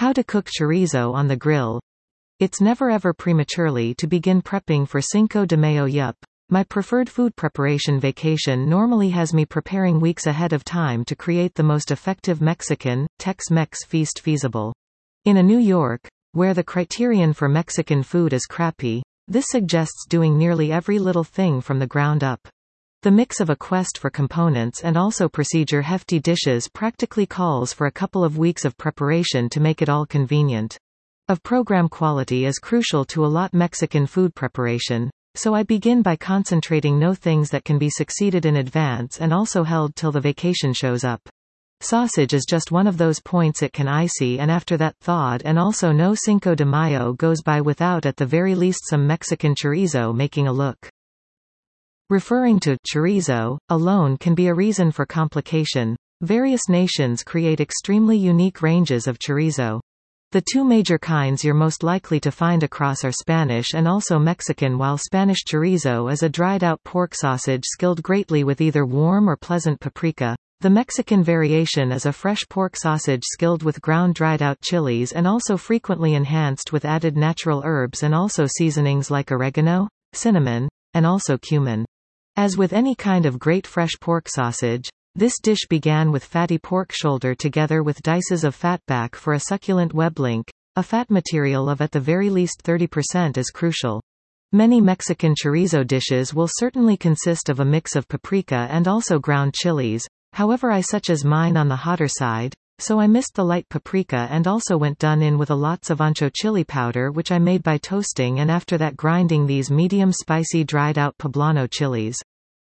How to cook chorizo on the grill. It's never ever prematurely to begin prepping for Cinco de Mayo yup. My preferred food preparation vacation normally has me preparing weeks ahead of time to create the most effective Mexican, Tex-Mex feast feasible. In a New York, where the criterion for Mexican food is crappy, this suggests doing nearly every little thing from the ground up. The mix of a quest for components and also procedure hefty dishes practically calls for a couple of weeks of preparation to make it all convenient. Of program quality is crucial to a lot Mexican food preparation, so I begin by concentrating no things that can be succeeded in advance and also held till the vacation shows up. Sausage is just one of those points it can icy and after that thawed and also no Cinco de Mayo goes by without at the very least some Mexican chorizo making a look. Referring to chorizo alone can be a reason for complication. Various nations create extremely unique ranges of chorizo. The two major kinds you're most likely to find across are Spanish and also Mexican while Spanish chorizo is a dried-out pork sausage skilled greatly with either warm or pleasant paprika, the Mexican variation is a fresh pork sausage skilled with ground dried out chilies and also frequently enhanced with added natural herbs and also seasonings like oregano, cinnamon, and also cumin. As with any kind of great fresh pork sausage, this dish began with fatty pork shoulder together with dices of fatback for a succulent web link. A fat material of at the very least 30% is crucial. Many Mexican chorizo dishes will certainly consist of a mix of paprika and also ground chilies, However I such as mine on the hotter side, so I missed the light paprika and also went done in with a lots of ancho chili powder which I made by toasting and after that grinding these medium spicy dried out poblano chilies.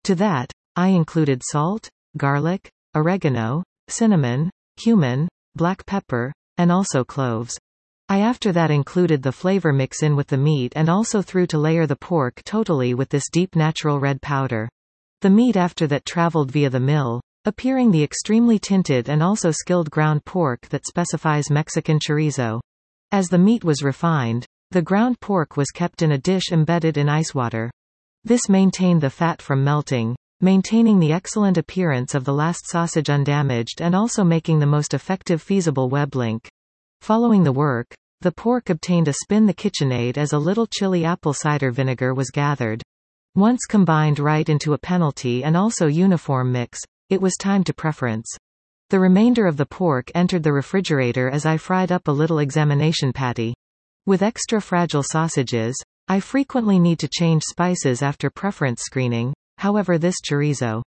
To that, I included salt, garlic, oregano, cinnamon, cumin, black pepper, and also cloves. I after that included the flavor mix in with the meat and also threw to layer the pork totally with this deep natural red powder. The meat after that traveled via the mill, appearing the extremely tinted and also skilled ground pork that specifies Mexican chorizo. As the meat was refined, the ground pork was kept in a dish embedded in ice water. This maintained the fat from melting, maintaining the excellent appearance of the last sausage undamaged and also making the most effective feasible web link. Following the work, the pork obtained a spin the KitchenAid as a little chili apple cider vinegar was gathered. Once combined right into a penalty and also uniform mix, it was time to preference. The remainder of the pork entered the refrigerator as I fried up a little examination patty. With extra fragile sausages, I frequently need to change spices after preference screening, however this chorizo